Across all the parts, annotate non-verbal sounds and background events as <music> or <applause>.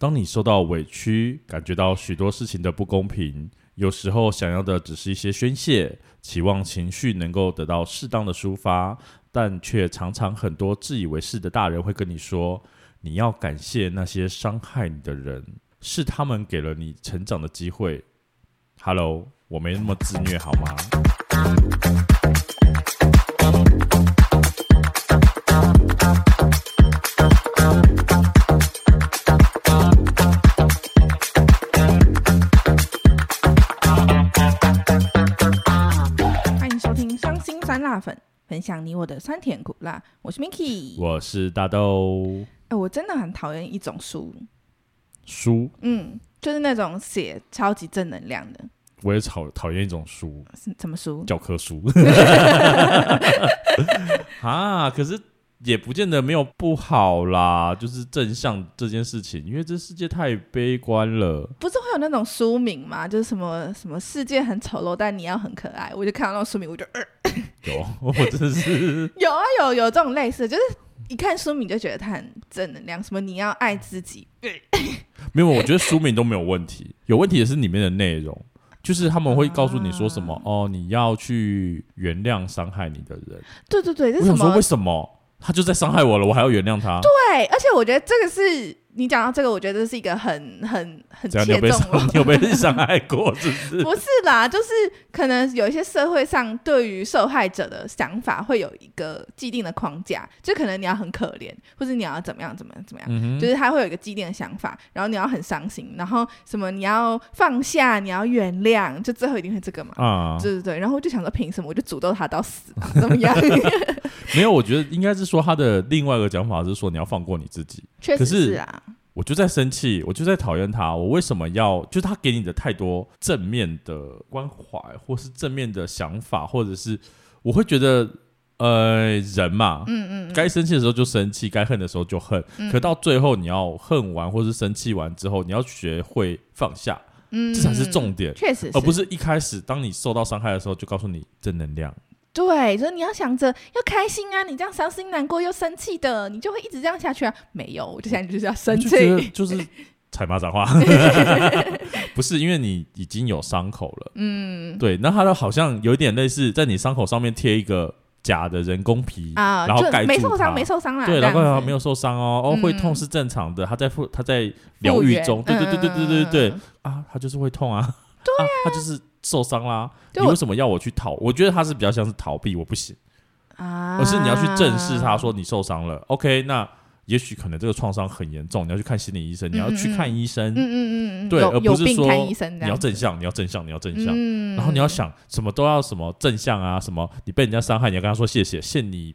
当你受到委屈，感觉到许多事情的不公平，有时候想要的只是一些宣泄，期望情绪能够得到适当的抒发，但却常常很多自以为是的大人会跟你说，你要感谢那些伤害你的人，是他们给了你成长的机会。Hello，我没那么自虐好吗？分享你我的酸甜苦辣，我是 Minky，我是大豆。哎、欸，我真的很讨厌一种书，书，嗯，就是那种写超级正能量的。我也讨讨厌一种书，什么书？教科书。<laughs> <laughs> 啊，可是。也不见得没有不好啦，就是正向这件事情，因为这世界太悲观了。不是会有那种书名吗？就是什么什么世界很丑陋，但你要很可爱。我就看到那种书名，我就呃，有，我真是 <laughs> 有啊，有有这种类似，就是一看书名就觉得它很正能量，什么你要爱自己。<laughs> 没有，我觉得书名都没有问题，有问题的是里面的内容，就是他们会告诉你说什么、<laughs> 啊、哦，你要去原谅伤害你的人。对对对，我想说为什么？他就在伤害我了，我还要原谅他？对，而且我觉得这个是。你讲到这个，我觉得这是一个很很很切中我。<laughs> 你有被伤害过？是不是？不是啦，就是可能有一些社会上对于受害者的想法会有一个既定的框架，就可能你要很可怜，或者你要怎么样怎么样怎么样，嗯、就是他会有一个既定的想法，然后你要很伤心，然后什么你要放下，你要原谅，就最后一定会这个嘛。啊，对对对。然后我就想说，凭什么我就诅咒他到死啊？怎么样？<laughs> 没有，我觉得应该是说他的另外一个讲法是说你要放过你自己。确实是啊。我就在生气，我就在讨厌他。我为什么要？就是他给你的太多正面的关怀，或是正面的想法，或者是我会觉得，呃，人嘛，嗯嗯，嗯，该生气的时候就生气，该恨的时候就恨。嗯、可到最后，你要恨完或是生气完之后，你要学会放下，嗯，这才是重点，确实是，而不是一开始当你受到伤害的时候就告诉你正能量。对，所以你要想着要开心啊！你这样伤心难过又生气的，你就会一直这样下去啊！没有，我就现在就是要生气，就，就是踩马掌话，<laughs> 不是因为你已经有伤口了，嗯，对，那它就好像有一点类似，在你伤口上面贴一个假的人工皮啊，然后盖，没受伤，没受伤啦，对，然后没有受伤哦，哦，会痛是正常的，他在复他在疗愈中，对对对对对对对，嗯、啊，他就是会痛啊，对啊，他就是。受伤啦！你为什么要我去逃？我觉得他是比较像是逃避，我不行啊。而是你要去正视他，说你受伤了。OK，那也许可能这个创伤很严重，你要去看心理医生，你要去看医生。嗯嗯嗯，对，而不是说你要正向，你要正向，你要正向。嗯，然后你要想什么都要什么正向啊，什么你被人家伤害，你要跟他说谢谢，谢你，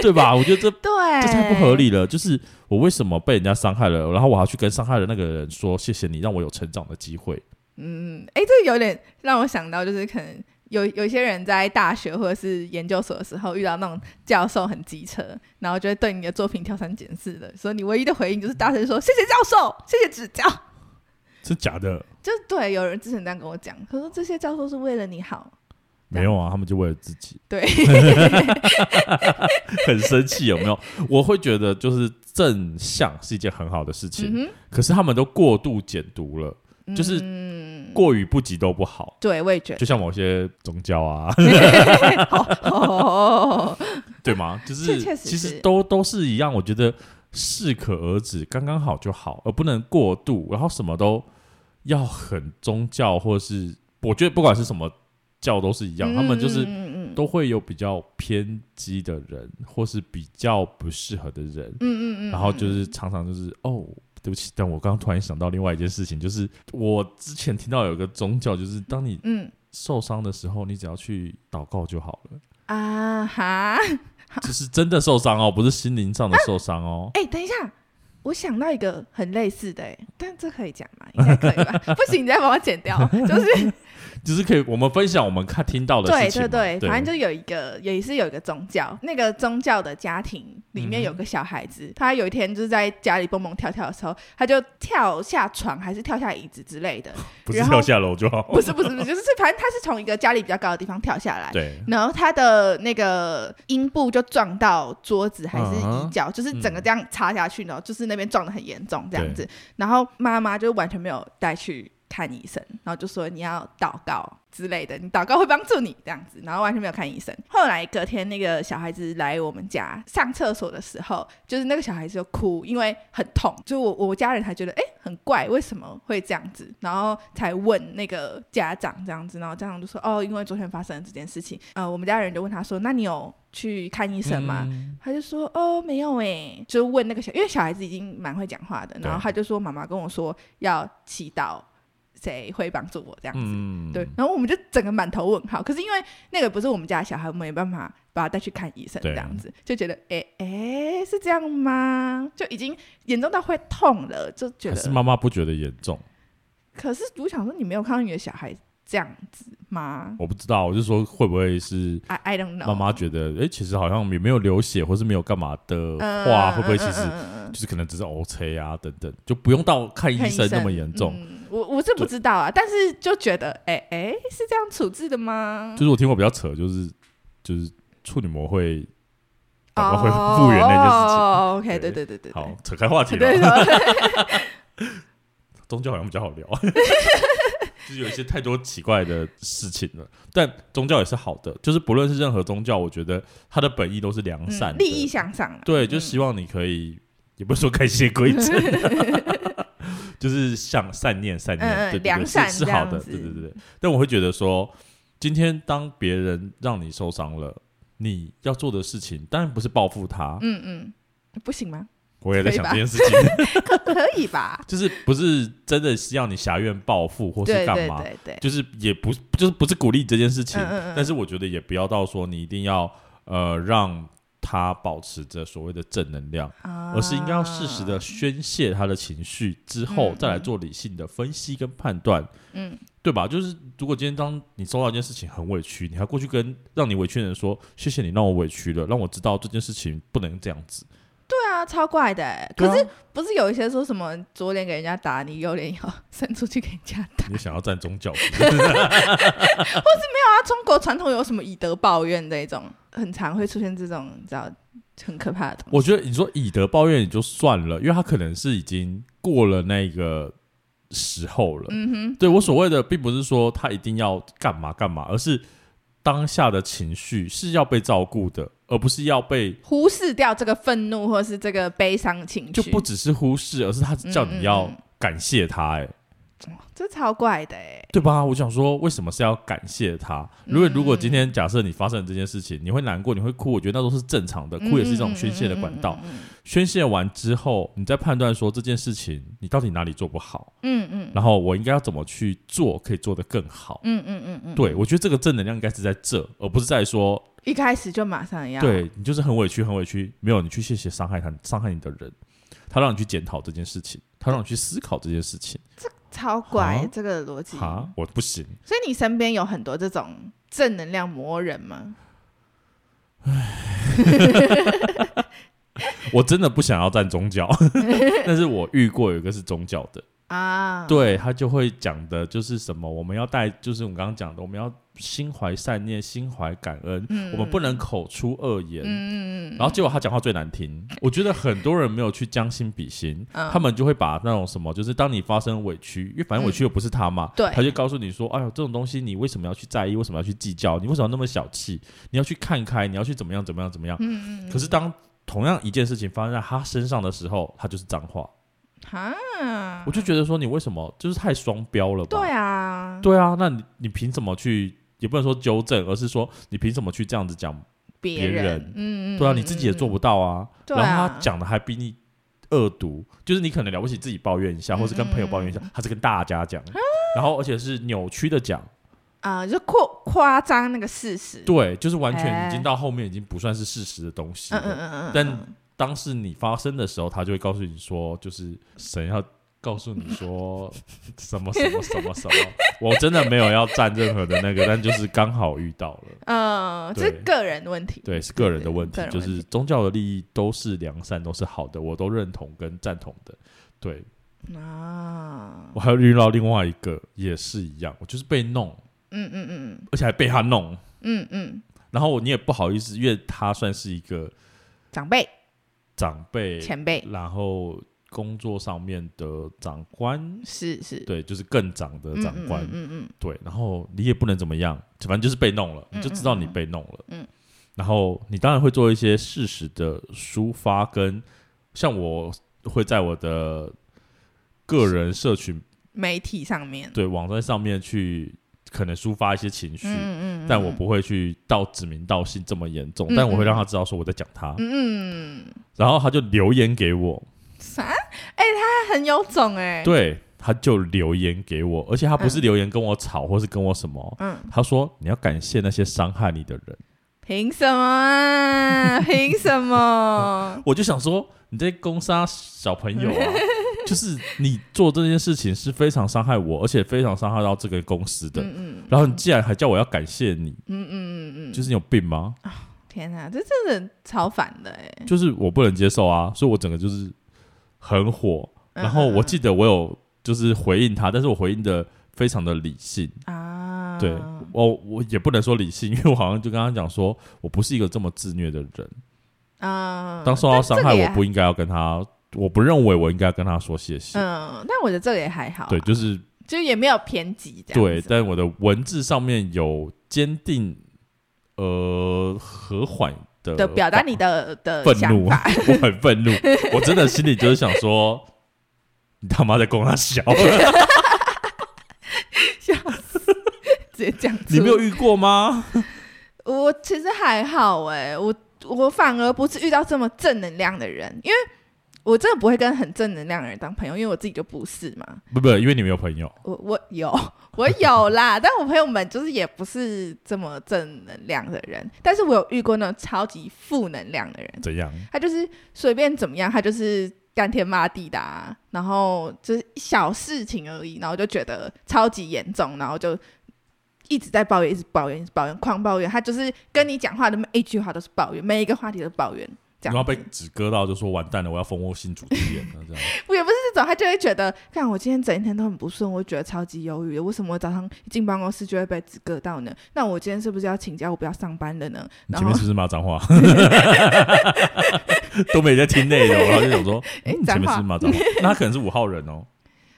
对吧？<laughs> 我觉得这对这太不合理了。就是我为什么被人家伤害了，然后我还要去跟伤害的那个人说谢谢你，让我有成长的机会。嗯，哎，这有点让我想到，就是可能有有一些人在大学或者是研究所的时候遇到那种教授很机车，然后就会对你的作品挑三拣四的，所以你唯一的回应就是大声说 <laughs> 谢谢教授，谢谢指教。是假的？就对，有人之前这样跟我讲，可是这些教授是为了你好。没有啊，他们就为了自己。<laughs> 对，<laughs> 很生气有没有？我会觉得就是正向是一件很好的事情，嗯、可是他们都过度解读了。就是过与不及都不好，对，我也觉得，就像某些宗教啊，<laughs> <laughs> 对吗？就是其实都都是一样，我觉得适可而止，刚刚好就好，而不能过度，然后什么都要很宗教，或是我觉得不管是什么教都是一样，他们就是都会有比较偏激的人，或是比较不适合的人，嗯嗯嗯，然后就是常常就是哦。对不起，但我刚刚突然想到另外一件事情，就是我之前听到有一个宗教，就是当你嗯受伤的时候，你只要去祷告就好了啊哈，就是真的受伤哦，不是心灵上的受伤哦。<laughs> 哎、等一下，我想到一个很类似的，但这可以讲吗？应该可以吧？<laughs> 不行，你再帮我剪掉，就是。<laughs> 就是可以，我们分享我们看听到的事情。对对对，对反正就有一个，也是有一个宗教，那个宗教的家庭里面有个小孩子，嗯、他有一天就是在家里蹦蹦跳跳的时候，他就跳下床还是跳下椅子之类的，<laughs> 不是跳下楼就好。不是不是不是，就是反正他是从一个家里比较高的地方跳下来，对，然后他的那个阴部就撞到桌子还是椅脚，嗯、就是整个这样插下去，然后就是那那边撞的很严重这样子，然后妈妈就完全没有带去看医生，然后就说你要祷告之类的，你祷告会帮助你这样子，然后完全没有看医生。后来隔天那个小孩子来我们家上厕所的时候，就是那个小孩子就哭，因为很痛。就我我家人才觉得哎很怪，为什么会这样子？然后才问那个家长这样子，然后家长就说哦，因为昨天发生了这件事情。呃，我们家人就问他说，那你有去看医生吗？他就说哦没有哎，就问那个小，因为小孩子已经蛮会讲话的，然后他就说妈妈跟我说要祈祷。谁会帮助我这样子？嗯、对，然后我们就整个满头问号。可是因为那个不是我们家的小孩，我们没办法把他带去看医生，这样子就觉得，哎哎，是这样吗？就已经严重到会痛了，就觉得。是妈妈不觉得严重？可是我想说，你没有看到你的小孩这样子吗？我不知道，我就说会不会是？I I don't know。妈妈觉得，哎，其实好像也没有流血，或是没有干嘛的话，会不会其实就是可能只是 OK 啊等等，就不用到看医生那么严重。我我是不知道啊，但是就觉得，哎、欸、哎、欸，是这样处置的吗？就是我听过比较扯，就是就是处女膜会然后会复原那件事情。哦，OK，对对对对，好，扯开话题了。对 <laughs> 宗教好像比较好聊，就是有一些太多奇怪的事情了。但宗教也是好的，就是不论是任何宗教，我觉得它的本意都是良善、嗯、利益向上。对，就希望你可以，嗯、也不是说改邪归正。<laughs> 就是向善念善念，嗯、对，对，对良善是，是好的，对对对。但我会觉得说，今天当别人让你受伤了，你要做的事情当然不是报复他，嗯嗯，不行吗？我也在想这件事情，<laughs> 可可以吧？就是不是真的是要你侠怨报复或是干嘛？对对，就是也不就是不是鼓励这件事情，嗯嗯嗯，但是我觉得也不要到说你一定要呃让。他保持着所谓的正能量，啊、而是应该要适时的宣泄他的情绪之后，再来做理性的分析跟判断，嗯，对吧？就是如果今天当你收到一件事情很委屈，你还过去跟让你委屈的人说：“谢谢你让我委屈了，让我知道这件事情不能这样子。”对啊，超怪的。可是不是有一些说什么左脸给人家打，你右脸要 <laughs> 伸出去给人家打？你想要站宗教？<laughs> 或是没有啊？中国传统有什么以德报怨这种？很常会出现这种你知道很可怕的。我觉得你说以德报怨也就算了，因为他可能是已经过了那个时候了。嗯哼，对我所谓的并不是说他一定要干嘛干嘛，而是当下的情绪是要被照顾的，而不是要被忽视掉这个愤怒或是这个悲伤情绪。就不只是忽视，而是他叫你要感谢他、欸。哎。这超怪的哎，对吧？我想说，为什么是要感谢他？如果如果今天假设你发生了这件事情，你会难过，你会哭，我觉得那都是正常的，哭也是一种宣泄的管道。宣泄完之后，你再判断说这件事情你到底哪里做不好，嗯嗯，然后我应该要怎么去做，可以做得更好，嗯嗯嗯嗯。对，我觉得这个正能量应该是在这，而不是在说一开始就马上要。对，你就是很委屈，很委屈，没有你去谢谢伤害他、伤害你的人，他让你去检讨这件事情，他让你去思考这件事情。超怪，这个逻辑啊，我不行。所以你身边有很多这种正能量魔人吗？<laughs> 我真的不想要站宗教，<laughs> 但是我遇过有一个是宗教的。啊，对，他就会讲的就是什么，我们要带，就是我们刚刚讲的，我们要心怀善念，心怀感恩，嗯、我们不能口出恶言。嗯、然后结果他讲话最难听，我觉得很多人没有去将心比心，嗯、他们就会把那种什么，就是当你发生委屈，因为反正委屈又不是他嘛，对、嗯，他就告诉你说，哎呦，这种东西你为什么要去在意？为什么要去计较？你为什么要那么小气？你要去看开，你要去怎么样？怎么样？怎么样？嗯、可是当同样一件事情发生在他身上的时候，他就是脏话。哈，我就觉得说你为什么就是太双标了吧？对啊，对啊，那你你凭什么去？也不能说纠正，而是说你凭什么去这样子讲别人？嗯嗯，对啊，你自己也做不到啊。然后他讲的还比你恶毒，就是你可能了不起自己抱怨一下，或是跟朋友抱怨一下，他是跟大家讲，然后而且是扭曲的讲啊，就扩夸张那个事实。对，就是完全已经到后面已经不算是事实的东西了。嗯嗯嗯，但。当时你发生的时候，他就会告诉你说，就是神要告诉你说 <laughs> 什么什么什么什么。我真的没有要占任何的那个，但就是刚好遇到了。嗯，这是个人的问题。对，是个人的问题。就是宗教的利益都是良善，都是好的，我都认同跟赞同的。对啊，我还有遇到另外一个也是一样，我就是被弄。嗯嗯嗯，而且还被他弄。嗯嗯，然后我你也不好意思，因为他算是一个长辈。长辈、前辈，然后工作上面的长官，是是，对，就是更长的长官，嗯嗯，嗯，嗯对，然后你也不能怎么样，反正就是被弄了，你就知道你被弄了，嗯，嗯，然后你当然会做一些事实的抒发，跟像我会在我的个人社群媒体上面，对，网站上面去。可能抒发一些情绪，嗯但我不会去到指名道姓这么严重，但我会让他知道说我在讲他，嗯，然后他就留言给我，啥？哎、欸，他很有种哎、欸，对，他就留言给我，而且他不是留言跟我吵，嗯、或是跟我什么，嗯，他说你要感谢那些伤害你的人，凭什么啊？<laughs> 凭什么？我就想说你在攻杀小朋友啊。<laughs> <laughs> <laughs> 就是你做这件事情是非常伤害我，而且非常伤害到这个公司的。嗯嗯。然后你既然还叫我要感谢你，嗯嗯嗯嗯，就是你有病吗？哦，天哪，这真的超烦的哎！就是我不能接受啊，所以我整个就是很火。然后我记得我有就是回应他，但是我回应的非常的理性啊。对，我我也不能说理性，因为我好像就跟他讲说，我不是一个这么自虐的人啊。当受到伤害，我不应该要跟他。我不认为我应该跟他说谢谢。嗯，但我觉得这个也还好。对，就是就也没有偏激。对，但我的文字上面有坚定、呃和缓的的表达你的的愤怒。<laughs> 我很愤怒，我真的心里就是想说，你他妈在供他笑，<laughs> 笑死，直接讲。你没有遇过吗？我其实还好哎、欸，我我反而不是遇到这么正能量的人，因为。我真的不会跟很正能量的人当朋友，因为我自己就不是嘛。不不，因为你没有朋友。我我有，<laughs> 我有啦，<laughs> 但我朋友们就是也不是这么正能量的人。但是我有遇过那种超级负能量的人。怎样？他就是随便怎么样，他就是干天骂地的啊，然后就是小事情而已，然后就觉得超级严重，然后就一直在抱怨，一直抱怨，一直抱怨，狂抱怨。他就是跟你讲话的每一句话都是抱怨，每一个话题都抱怨。然后被指割到，就说完蛋了，我要蜂窝性组织炎了。这样，<laughs> 我也不是这种，他就会觉得，看我今天整一天都很不顺，我觉得超级忧郁。为什么我早上一进办公室就会被指割到呢？那我今天是不是要请假，我不要上班了呢？<laughs> 你前面是不是骂脏话？<laughs> 都没在听内容，然后就想说，哎、欸，你前面是不是骂脏话？那他可能是五号人哦。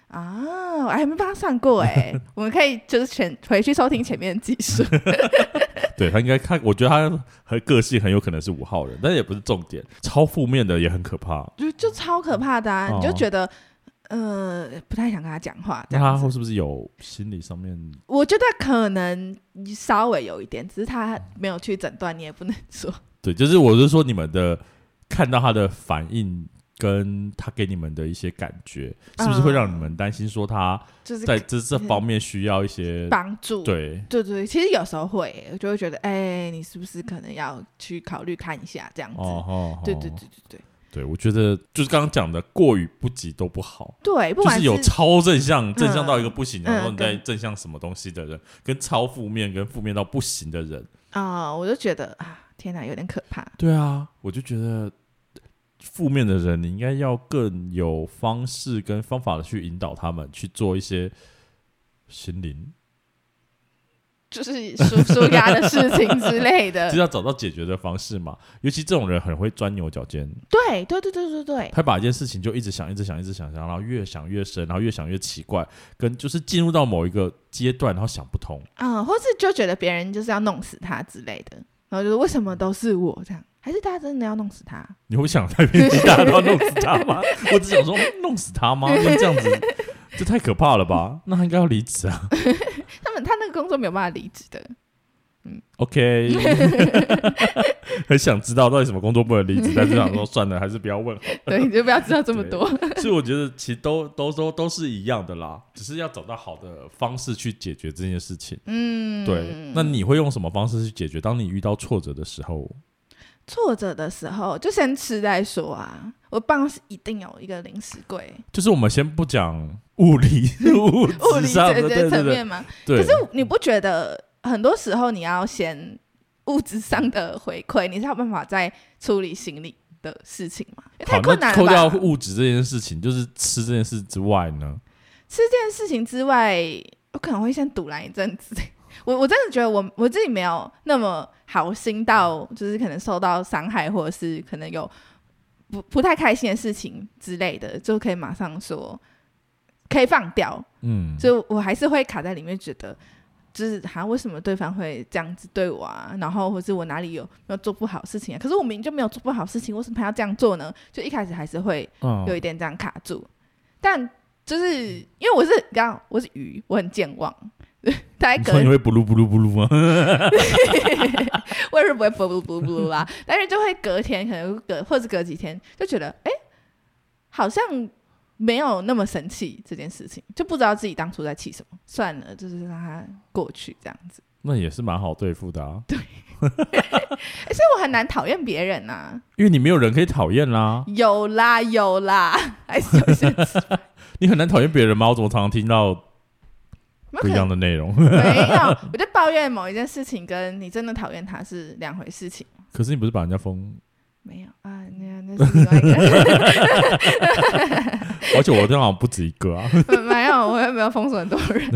啊，我还没帮他算过哎，<laughs> 我们可以就是前回去收听前面的技术。<laughs> 对他应该看，我觉得他和个性很有可能是五号人，但也不是重点。超负面的也很可怕，就就超可怕的啊！哦、你就觉得呃不太想跟他讲话。那他会是不是有心理上面？我觉得可能稍微有一点，只是他没有去诊断，你也不能说。对，就是我是说你们的看到他的反应。跟他给你们的一些感觉，是不是会让你们担心？说他就是在这这方面需要一些帮助？对对对，其实有时候会，我就会觉得，哎、欸，你是不是可能要去考虑看一下这样子？哦哦，对对对对对，对我觉得就是刚刚讲的过与不及都不好。对，不就是有超正向，正向到一个不行，然后你在正向什么东西的人，跟超负面跟负面到不行的人啊，我就觉得啊，天哪，有点可怕。对啊，我就觉得。负面的人，你应该要更有方式跟方法的去引导他们去做一些心灵，<laughs> 就是舒舒压的事情之类的，<laughs> 就要找到解决的方式嘛。尤其这种人很会钻牛角尖，对对对对对对，他把一件事情就一直想，一直想，一直想，想然后越想越深，然后越想越奇怪，跟就是进入到某一个阶段，然后想不通。啊、嗯，或是就觉得别人就是要弄死他之类的，然后就是为什么都是我？这样。还是大家真的要弄死他？你会想太偏激，大家都要弄死他吗？<laughs> 我只想说，弄死他吗？就这样子，这太可怕了吧？<laughs> 那他应该要离职啊！他们他那个工作没有办法离职的。嗯，OK，<laughs> 很想知道到底什么工作不能离职，但是想说算了，还是不要问好了。对，你就不要知道这么多。所以我觉得其实都都都都是一样的啦，只是要找到好的方式去解决这件事情。嗯，对。那你会用什么方式去解决？当你遇到挫折的时候？挫折的时候就先吃再说啊！我办公室一定有一个零食柜。就是我们先不讲物理物 <laughs> 物理这些层面嘛。对。可是你不觉得很多时候你要先物质上的回馈，你才有办法再处理心理的事情吗？太困难了。扣掉物质这件事情，就是吃这件事之外呢？吃这件事情之外，我可能会先堵来一阵子。我我真的觉得我我自己没有那么好心到，就是可能受到伤害，或者是可能有不不太开心的事情之类的，就可以马上说，可以放掉。嗯，就我还是会卡在里面，觉得就是哈，为什么对方会这样子对我啊？然后或是我哪里有没有做不好事情啊？可是我明明就没有做不好事情，为什么还要这样做呢？就一开始还是会有一点这样卡住。哦、但就是因为我是刚刚我是鱼，我很健忘。<laughs> 大概隔你会不噜不噜不噜吗？<laughs> 我也是不会不噜不噜啦，但是就会隔天，可能隔或者隔几天，就觉得哎、欸，好像没有那么生气这件事情，就不知道自己当初在气什么。算了，就是让它过去这样子。那也是蛮好对付的啊。对，<laughs> 所以我很难讨厌别人呐、啊，因为你没有人可以讨厌啦。有啦有啦，还是有些。你很难讨厌别人吗？我怎么常常听到？不一样的内容，没有，<laughs> 我就抱怨某一件事情，跟你真的讨厌他是两回事情。可是你不是把人家封？没有啊，那那是另外一个。<laughs> 而且我这样好像不止一个啊。<laughs> 没有，我也没有封锁很多人。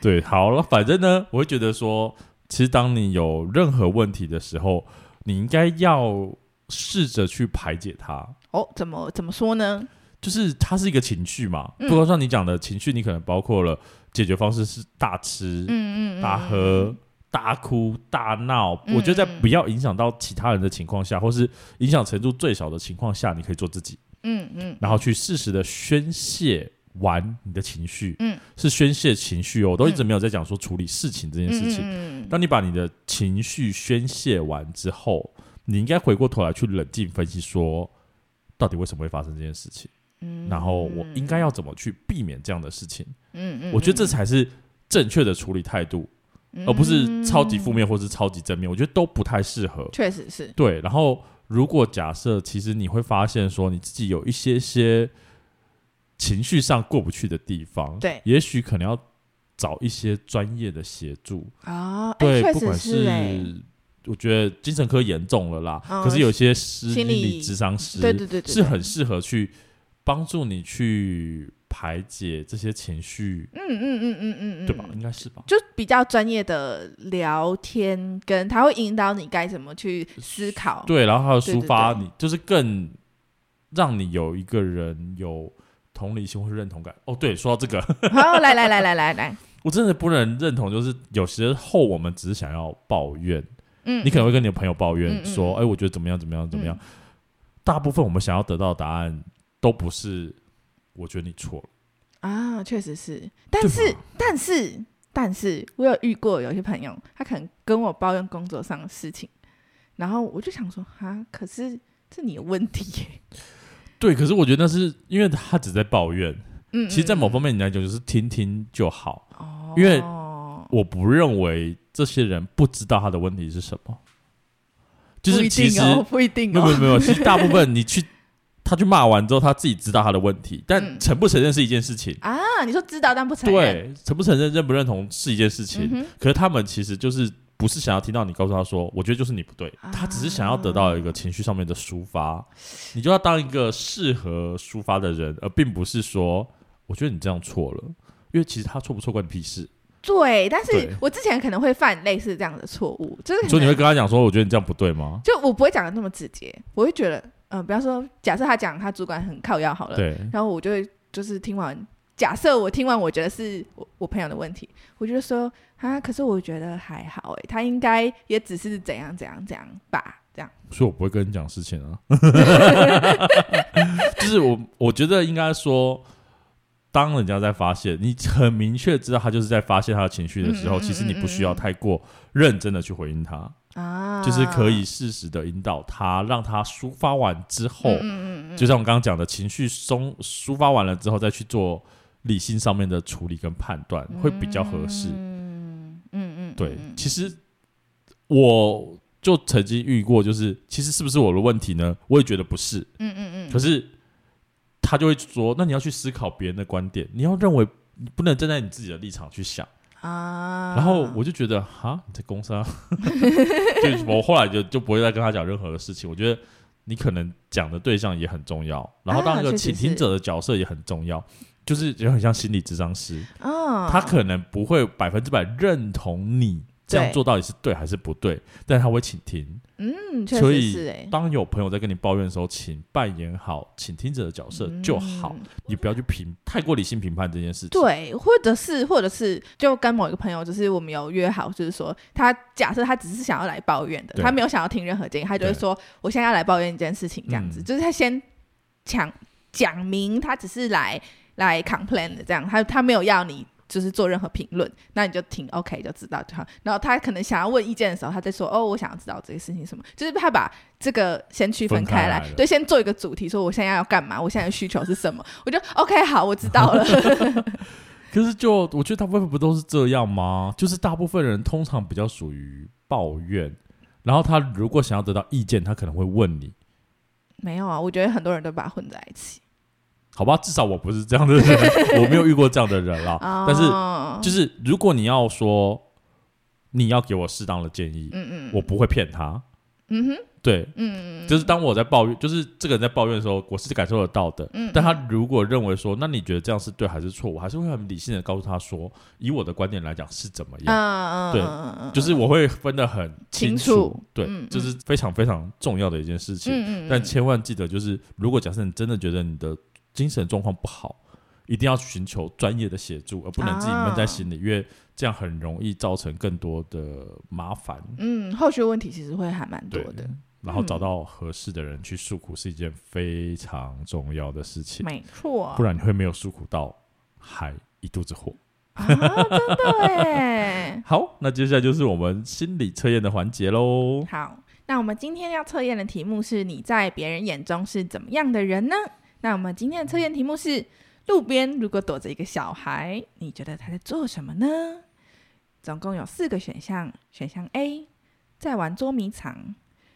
对，好了，反正呢，我会觉得说，其实当你有任何问题的时候，你应该要试着去排解它。哦，怎么怎么说呢？就是它是一个情绪嘛，不过像你讲的情绪，你可能包括了解决方式是大吃、嗯嗯、大喝、大哭、大闹。嗯、我觉得在不要影响到其他人的情况下，或是影响程度最小的情况下，你可以做自己。嗯嗯，然后去适时的宣泄完你的情绪。嗯，是宣泄情绪哦，我都一直没有在讲说处理事情这件事情。嗯，当你把你的情绪宣泄完之后，你应该回过头来去冷静分析，说到底为什么会发生这件事情。然后我应该要怎么去避免这样的事情？嗯嗯，我觉得这才是正确的处理态度，嗯、而不是超级负面或是超级正面。我觉得都不太适合。确实是。对，然后如果假设其实你会发现说你自己有一些些情绪上过不去的地方，对，也许可能要找一些专业的协助啊。哦、对，欸、不管是我觉得精神科严重了啦，嗯、可是有些心理智商师，对对对，是很适合去。帮助你去排解这些情绪，嗯嗯嗯嗯嗯嗯，对吧？应该是吧？就比较专业的聊天，跟他会引导你该怎么去思考，对，然后还有抒发你，就是更让你有一个人有同理心或是认同感。哦，对，说到这个，<laughs> 好，来来来来来来，我真的不能认同，就是有时候我们只是想要抱怨，嗯，你可能会跟你的朋友抱怨说，哎，我觉得怎么样怎么样怎么样，大部分我们想要得到的答案。都不是，我觉得你错了啊，确实是，但是，但是，但是我有遇过有些朋友，他可能跟我抱怨工作上的事情，然后我就想说，啊，可是是你的问题耶。<laughs> 对，可是我觉得那是因为他只在抱怨，嗯，嗯，其实，在某方面你来讲，就是听听就好，哦，因为我不认为这些人不知道他的问题是什么，就是其实不一定哦，没有没有，其实大部分你去。他去骂完之后，他自己知道他的问题，但承不承认是一件事情、嗯、啊。你说知道但不承认，对，承不承认、认不认同是一件事情。嗯、可是他们其实就是不是想要听到你告诉他说，我觉得就是你不对。啊、他只是想要得到一个情绪上面的抒发，你就要当一个适合抒发的人，而并不是说我觉得你这样错了，因为其实他错不错关你屁事。对，但是我之前可能会犯类似这样的错误，就是所以你会跟他讲说，我觉得你这样不对吗？就我不会讲的那么直接，我会觉得。嗯、呃，比方说，假设他讲他主管很靠腰好了，对，然后我就会就是听完，假设我听完，我觉得是我我朋友的问题，我就说啊，可是我觉得还好哎，他应该也只是怎样怎样怎样吧，这样。所以我不会跟你讲事情啊，<laughs> 就是我我觉得应该说，当人家在发泄，你很明确知道他就是在发泄他的情绪的时候，嗯嗯嗯嗯嗯，其实你不需要太过认真的去回应他。啊，就是可以适时的引导他，让他抒发完之后，嗯嗯嗯，就像我刚刚讲的情绪松抒发完了之后，再去做理性上面的处理跟判断，会比较合适。嗯嗯嗯，对，其实我就曾经遇过，就是其实是不是我的问题呢？我也觉得不是。嗯嗯嗯，可是他就会说，那你要去思考别人的观点，你要认为你不能站在你自己的立场去想。啊，然后我就觉得，哈，你在攻杀，<laughs> 就我后来就就不会再跟他讲任何的事情。我觉得你可能讲的对象也很重要，然后当一个倾听者的角色也很重要，就是也很像心理咨商师。啊，他可能不会百分之百认同你这样做到底是对还是不对，但是他会倾听。嗯，确实是。所以，当有朋友在跟你抱怨的时候，请扮演好倾听者的角色就好，嗯、你不要去评太过理性评判这件事情。对，或者是，或者是，就跟某一个朋友，就是我们有约好，就是说，他假设他只是想要来抱怨的，他没有想要听任何建议，他就会说，我现在要来抱怨一件事情，这样子，就是他先讲讲明，他只是来来 complain 的，这样，他他没有要你。就是做任何评论，那你就听 OK 就知道就好。然后他可能想要问意见的时候，他再说哦，我想要知道这个事情什么，就是他把这个先区分开来，对，先做一个主题，说我现在要干嘛，我现在的需求是什么，<laughs> 我就 OK 好，我知道了。<laughs> 可是就我觉得大部分不都是这样吗？就是大部分人通常比较属于抱怨，然后他如果想要得到意见，他可能会问你。没有啊，我觉得很多人都把它混在一起。好吧，至少我不是这样的人，我没有遇过这样的人啦。<laughs> 但是，就是如果你要说你要给我适当的建议，嗯嗯，我不会骗他。嗯哼，对，嗯，就是当我在抱怨，就是这个人在抱怨的时候，我是感受得到的。嗯，但他如果认为说，那你觉得这样是对还是错？我还是会很理性的告诉他说，以我的观点来讲是怎么样。嗯对，就是我会分得很清楚。对，这是非常非常重要的一件事情。嗯嗯，但千万记得，就是如果假设你真的觉得你的精神状况不好，一定要寻求专业的协助，而不能自己闷在心里，啊、因为这样很容易造成更多的麻烦。嗯，后续问题其实会还蛮多的。然后找到合适的人去诉苦是一件非常重要的事情。没错，不然你会没有诉苦到，还一肚子火。啊，真的耶！<laughs> 好，那接下来就是我们心理测验的环节喽。好，那我们今天要测验的题目是：你在别人眼中是怎么样的人呢？那我们今天的测验题目是：路边如果躲着一个小孩，你觉得他在做什么呢？总共有四个选项：选项 A 在玩捉迷藏；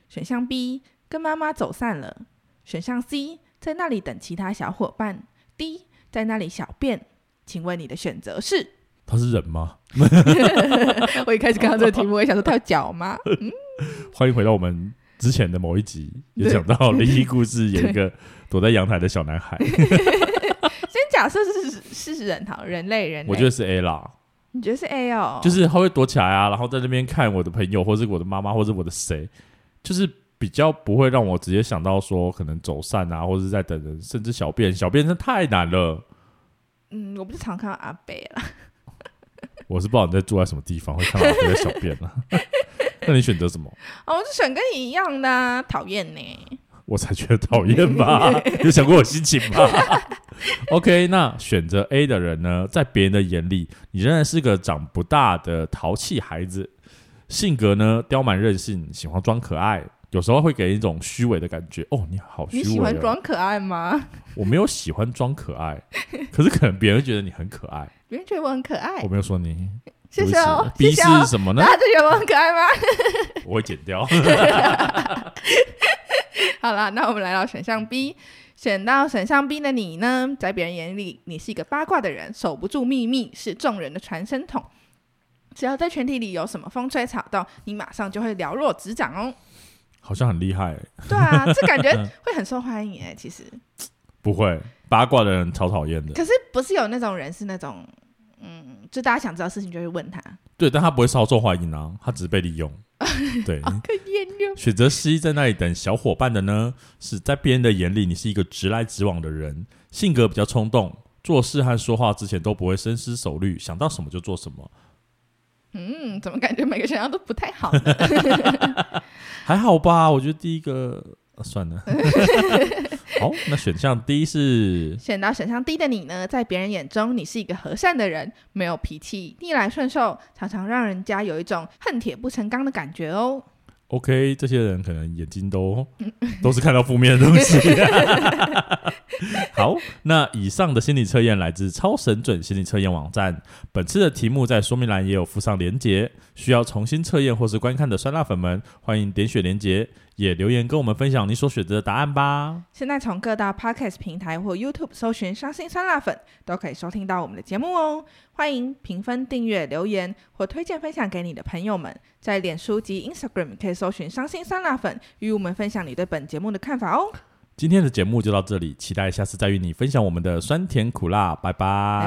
选项 B 跟妈妈走散了；选项 C 在那里等其他小伙伴；D 在那里小便。请问你的选择是？他是人吗？<laughs> 我一开始看到这个题目，我也想说他有脚吗？嗯，<laughs> 欢迎回到我们之前的某一集，也讲到灵异故事，有一个。躲在阳台的小男孩。<laughs> 先假设是是人好，人类人类。我觉得是 A 啦。你觉得是 A 哦？就是他会躲起来啊，然后在那边看我的朋友，或是我的妈妈，或是我的谁，就是比较不会让我直接想到说可能走散啊，或者是在等人，甚至小便，小便真的太难了。嗯，我不是常看到阿北了。我是不知道你在住在什么地方会看到阿伯在小便了。<laughs> 那你选择什么？哦，我就选跟你一样的，讨厌呢。我才觉得讨厌吧？有想过我心情吗？OK，那选择 A 的人呢，在别人的眼里，你仍然是个长不大的淘气孩子，性格呢刁蛮任性，喜欢装可爱，有时候会给人一种虚伪的感觉。哦，你好虚伪，你喜欢装可爱吗？我没有喜欢装可爱，可是可能别人会觉得你很可爱。别人觉得我很可爱，我没有说你。谢谢哦。B 是什么呢？大家觉得我很可爱吗？<laughs> 我会剪掉。<laughs> 好了，那我们来到选项 B，选到选项 B 的你呢，在别人眼里，你是一个八卦的人，守不住秘密，是众人的传声筒。只要在群体里有什么风吹草动，你马上就会了若指掌哦。好像很厉害欸。对啊，这感觉会很受欢迎哎。其实 <laughs> 不会，八卦的人超讨厌的。可是不是有那种人是那种，嗯，就大家想知道事情就会问他。对，但他不会稍受欢迎啊，他只是被利用。<laughs> 对，选择 C 在那里等小伙伴的呢，是在别人的眼里，你是一个直来直往的人，性格比较冲动，做事和说话之前都不会深思熟虑，想到什么就做什么。嗯，怎么感觉每个选项都不太好？<laughs> 还好吧，我觉得第一个。啊、算了，<laughs> <laughs> 好，那选项 D 是选到选项 D 的你呢，在别人眼中，你是一个和善的人，没有脾气，逆来顺受，常常让人家有一种恨铁不成钢的感觉哦。OK，这些人可能眼睛都 <laughs> 都是看到负面的东西。<laughs> <laughs> 好，那以上的心理测验来自超神准心理测验网站。本次的题目在说明栏也有附上连结，需要重新测验或是观看的酸辣粉们，欢迎点选连结，也留言跟我们分享你所选择的答案吧。现在从各大 Podcast 平台或 YouTube 搜寻“伤心酸辣粉”，都可以收听到我们的节目哦。欢迎评分、订阅、留言或推荐分享给你的朋友们。在脸书及 Instagram 可以搜寻“伤心酸辣粉”，与我们分享你对本节目的看法哦。今天的节目就到这里，期待下次再与你分享我们的酸甜苦辣。拜拜。